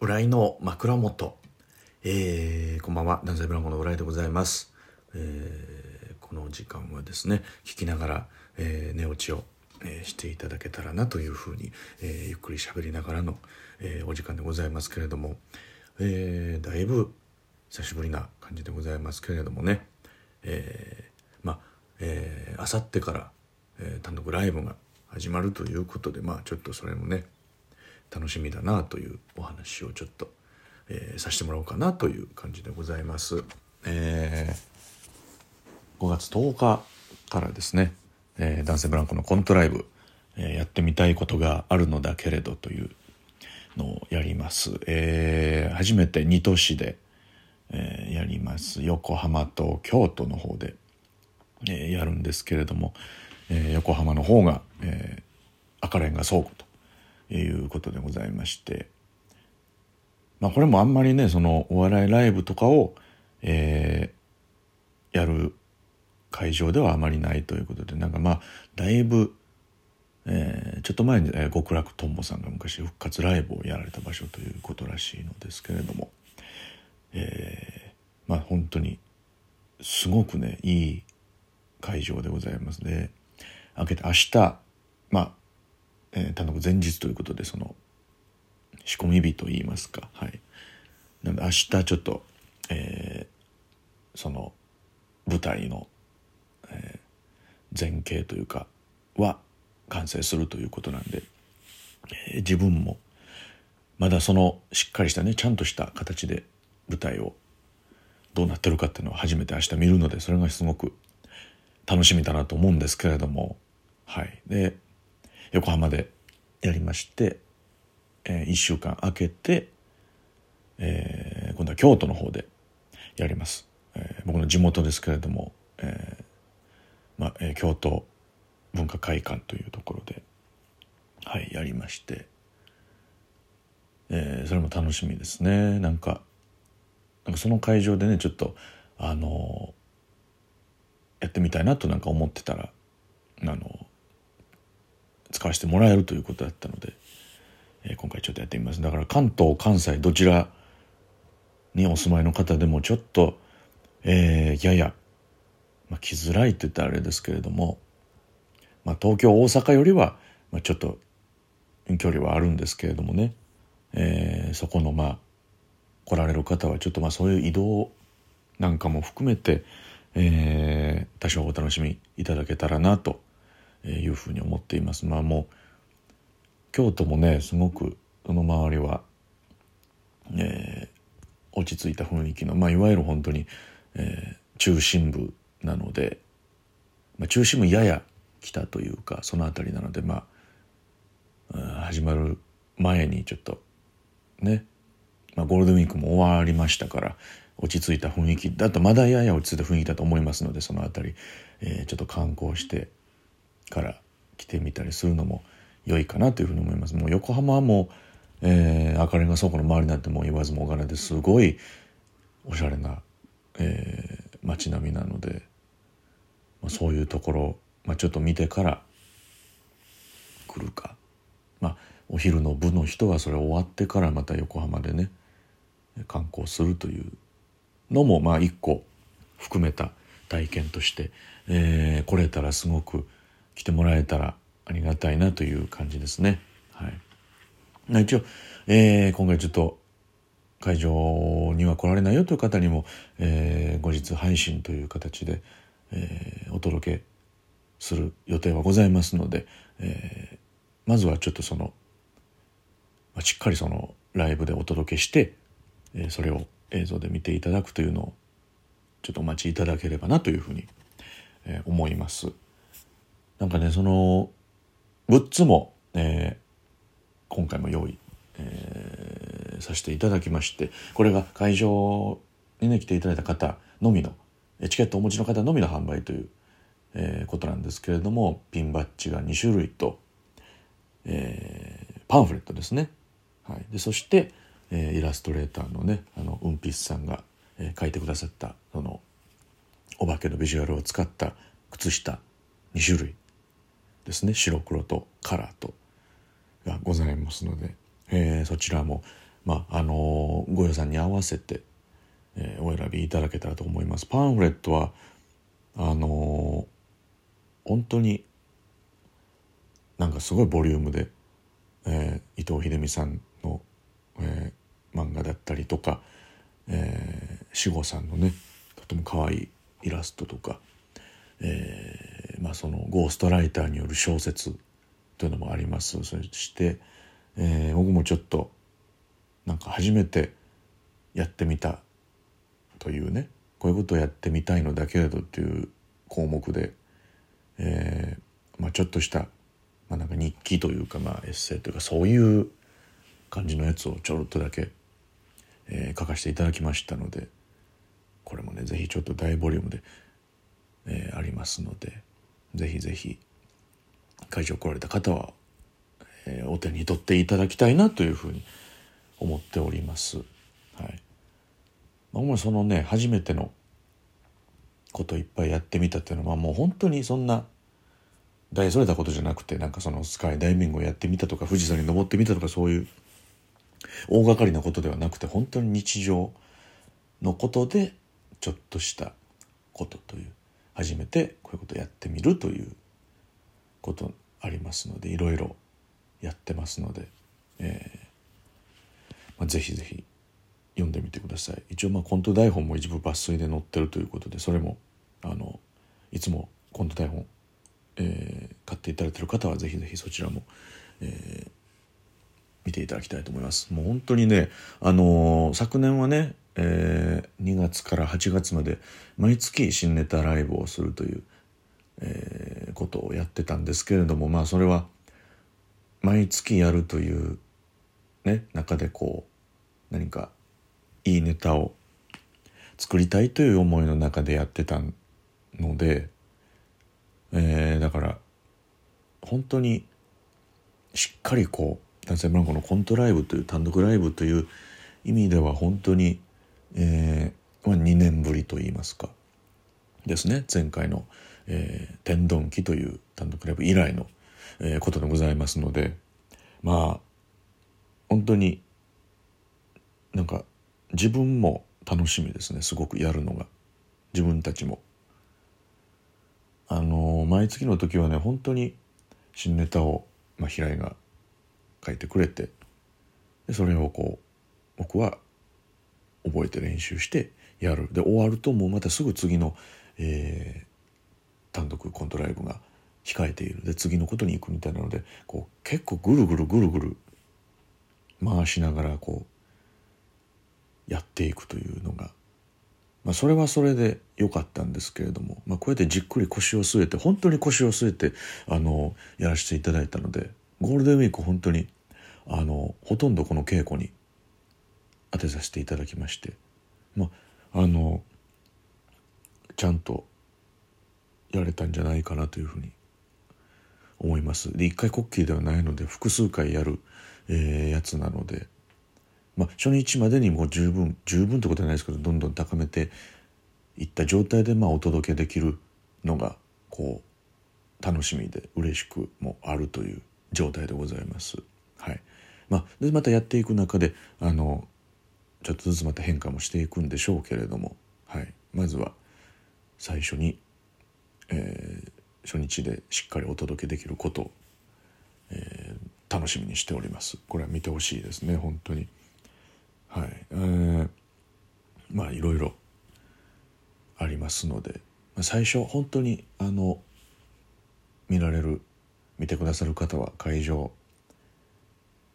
浦井の枕元、えー、こんばんは。男性ブランコの浦井でございます、えーこの時間はですね聞きながら、えー寝落ちを、えーしていただけたらなというふうに、えーゆっくり喋りながらの、えーお時間でございますけれども、えーだいぶ久しぶりな感じでございますけれどもね、えーまあえー、あさってから、えー単独ライブが始まるということでまあちょっとそれもね楽しみだなというお話をちょっと、えーさせてもらおうかなという感じでございます。えー5月10日からですね、えー男性ブランコのコントライブ、えーやってみたいことがあるのだけれどというのをやります。えー初めて2都市で、えーやります。横浜と京都の方で、えーやるんですけれども、えー横浜の方が、えー赤レンガ倉庫ということでございまして、まあこれもあんまりね、そのお笑いライブとかを、えーやる会場ではあまりないということで、なんかまあ、だいぶ、えーちょっと前に、えー極楽とんぼさんが昔復活ライブをやられた場所ということらしいのですけれども、えーまあ本当にすごくねいい会場でございますね。明けて明日まあ、えー単独前日ということでその仕込み日といいますか。はい。なので明日ちょっと、えーその舞台の、えー前景というかは完成するということなんで、えー自分もまだそのしっかりしたねちゃんとした形で舞台をどうなってるかっていうのを初めて明日見るのでそれがすごく楽しみだなと思うんですけれどもはい。で横浜でやりまして、え1週間空けて、えー今度は京都の方でやります、えー僕の地元ですけれども、えーまあえー京都文化会館というところではいやりまして、えーそれも楽しみですね。なんかなんかその会場でねちょっとあのやってみたいなとなんか思ってたらあの使わせてもらえるということだったので、えー今回ちょっとやってみます。だから関東関西どちらにお住まいの方でもちょっと、えーやや、まあ、来づらいって言ったらあれですけれども、まあ、東京大阪よりは、まあ、ちょっと距離はあるんですけれどもね、えーそこのまあ来られる方はちょっとまあそういう移動なんかも含めて、えー多少お楽しみいただけたらなというふうに思っています。まあもう京都もねすごくその周りは、えー落ち着いた雰囲気の、まあ、いわゆる本当に、えー中心部なので、まあ、中心部やや北というかその辺りなのでまあ始まる前にちょっとね、まあ、ゴールデンウィークも終わりましたから落ち着いた雰囲気だとまだやや落ち着いた雰囲気だと思いますのでその辺り、えーちょっと観光してから来てみたりするのも良いかなというふうに思います。もう横浜はもう、えー赤レンガ倉庫の周りなんてもう言わずもがなですごいおしゃれな、えー街並みなので、まあ、そういうところ、まあ、ちょっと見てから来るか、まあ、お昼の部の人はそれ終わってからまた横浜でね観光するというのもまあ一個含めた体験として、えー来れたらすごく来てもらえたらありがたいなという感じですね。はい、一応、えー今回ちょっと会場には来られないよという方にも、えー後日配信という形で、えーお届けする予定はございますので、えーまずはちょっとその、まあしっかりそのライブでお届けして、えーそれを映像で見ていただくというのをちょっとお待ちいただければなというふうに、思います。なんかねそのグッズも、えー今回も用意、えーさせていただきましてこれが会場にね来ていただいた方のみのチケットをお持ちの方のみの販売という、えーことなんですけれどもピンバッジが2種類と、えーパンフレットですね、はい、でそして、えーイラストレーターのねあのうんぴっさんが、えー描いてくださったそのお化けのビジュアルを使った靴下2種類ですね白黒とカラーとがございますので、えーそちらもまああのご予算に合わせて、えー、お選びいただけたらと思います。パンフレットはあの本当になんかすごいボリュームで、えー、伊藤英美さんの、えー、漫画だったりとか、えー、志保さんのねとても可愛いイラストとか、えーまあ、そのゴーストライターによる小説というのもあります。そして、えー、僕もちょっとなんか初めてやってみたというねこういうことをやってみたいのだけれどっていう項目で、えーまあ、ちょっとした、まあ、なんか日記というか、まあ、エッセイというかそういう感じのやつをちょろっとだけ、えー、書かせていただきましたのでこれもね是非ちょっと大ボリュームで、えー、ありますので是非是非会場来られた方は、えー、お手に取っていただきたいなというふうに思っております。はい。まあ、主にそのね初めてのこといっぱいやってみたっていうのはもう本当にそんな大それたことじゃなくてなんかそのスカイダイビングをやってみたとか富士山に登ってみたとかそういう大掛かりなことではなくて本当に日常のことでちょっとしたことという初めてこういうことをやってみるということありますのでいろいろやってますので、えーまあ、ぜひぜひ読んでみてください。一応まあコント台本も一部抜粋で載ってるということでそれもあのいつもコント台本、えー、買っていただいてる方はぜひぜひそちらも、えー、見ていただきたいと思います。もう本当にねあのー、昨年はね、えー、2月から8月まで毎月新ネタライブをするという、えー、ことをやってたんですけれどもまあそれは毎月やるというね中でこう何かいいネタを作りたいという思いの中でやってたので、えー、だから本当にしっかりこう男性ブランコのコントライブという単独ライブという意味では本当に、えー、2年ぶりといいますか。ですね。前回の、えー、天丼期という単独ライブ以来の、えー、ことでございますので。まあ本当になんか自分も楽しみですね。すごくやるのが。自分たちも。あの毎月の時はね本当に新ネタを、まあ、平井が書いてくれてでそれをこう僕は覚えて練習してやる。で終わるともうまたすぐ次の、えー、単独コントライブが控えている。で次のことに行くみたいなのでこう結構ぐるぐるぐるぐる回しながらこうやっていくというのが、まあ、それはそれで良かったんですけれども、まあ、こうやってじっくり腰を据えて本当に腰を据えてあのやらせていただいたのでゴールデンウィーク本当にあのほとんどこの稽古に当てさせていただきましてまああのちゃんとやれたんじゃないかなというふうに思います。で一回コッキーではないので複数回やる、えー、やつなのでまあ、初日までにもう十分十分ってことはないですけどどんどん高めていった状態でまあお届けできるのがこう楽しみで嬉しくもあるという状態でございます。はいまあ、でまたやっていく中であのちょっとずつまた変化もしていくんでしょうけれども、はい、まずは最初に、えー、初日でしっかりお届けできることを、えー、楽しみにしております。これは見てほしいですね本当に。はい、えー、まあいろいろありますのでまあ最初本当にあの見られる見てくださる方は会場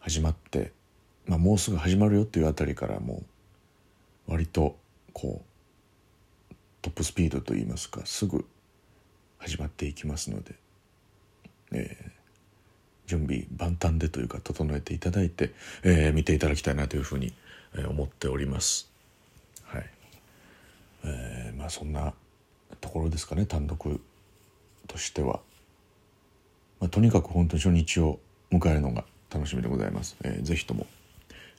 始まって、まあ、もうすぐ始まるよっていうあたりからもう割とこうトップスピードといいますかすぐ始まっていきますので、えー、準備万端でというか整えていただいて、えー、見ていただきたいなというふうに思っております。はいえー、まあそんなところですかね単独としては、まあ、とにかく本当に初日を迎えるのが楽しみでございます。えー、ぜひとも、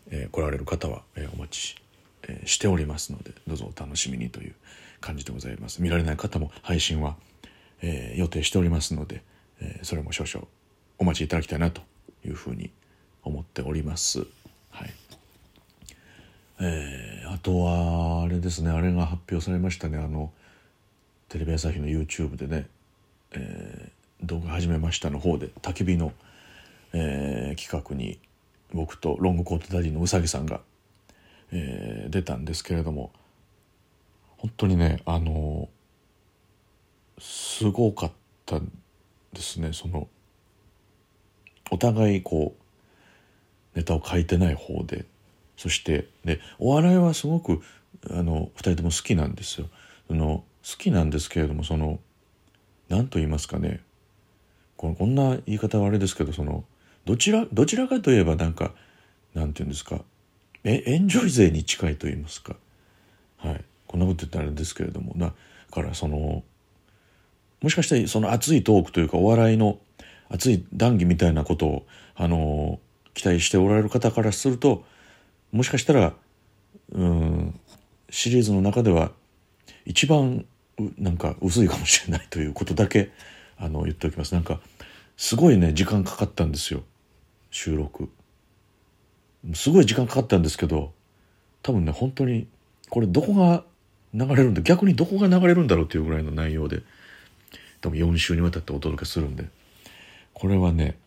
えー、来られる方は、えー、お待ち、えー、しておりますのでどうぞお楽しみにという感じでございます。見られない方も配信は、えー、予定しておりますので、えー、それも少々お待ちいただきたいなというふうに思っております。はいえー、あとはあれですねあれが発表されましたねあのテレビ朝日の YouTube でね、えー、動画始めましたの方で焚き火の、えー、企画に僕とロングコートダディのうさぎさんが、えー、出たんですけれども本当にねあのすごかったですねそのお互いこうネタを書いてない方でそしてでお笑いはすごくあの2人とも好きなんですよ。その好きなんですけれどもその何と言いますかねここんな言い方はあれですけどそのどちらどちらかといえばなんかなんて言うんですかえエンジョイ勢に近いと言いますか。はい。こんなこと言ったらあれですけれども。だからそのもしかしてその熱いトークというかお笑いの熱い談義みたいなことをあの期待しておられる方からするともしかしたらうんシリーズの中では一番なんか薄いかもしれないということだけあの言っておきます。なんかすごいね時間かかったんですよ。収録。すごい時間かかったんですけど多分ね本当にこれどこが流れるんだ逆にどこが流れるんだろうっていうぐらいの内容で多分4週にわたってお届けするんで。これはね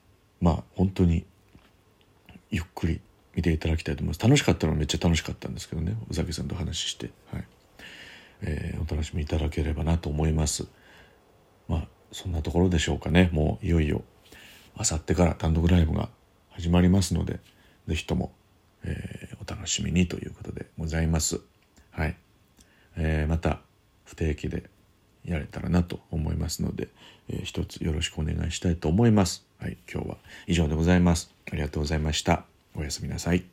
まあ本当にゆっくり見ていただきたいと思います。楽しかったのはめっちゃ楽しかったんですけどね宇崎さんと話して、はい。えー、お楽しみいただければなと思います。そんなところでしょうかねもういよいよあさってから単独ライブが始まりますので是非とも、えー、お楽しみにということでございますはい、えー、また不定期でやれたらなと思いますので、えー、一つよろしくお願いしたいと思います。はい、今日は以上でございます。ありがとうございました。おやすみなさい。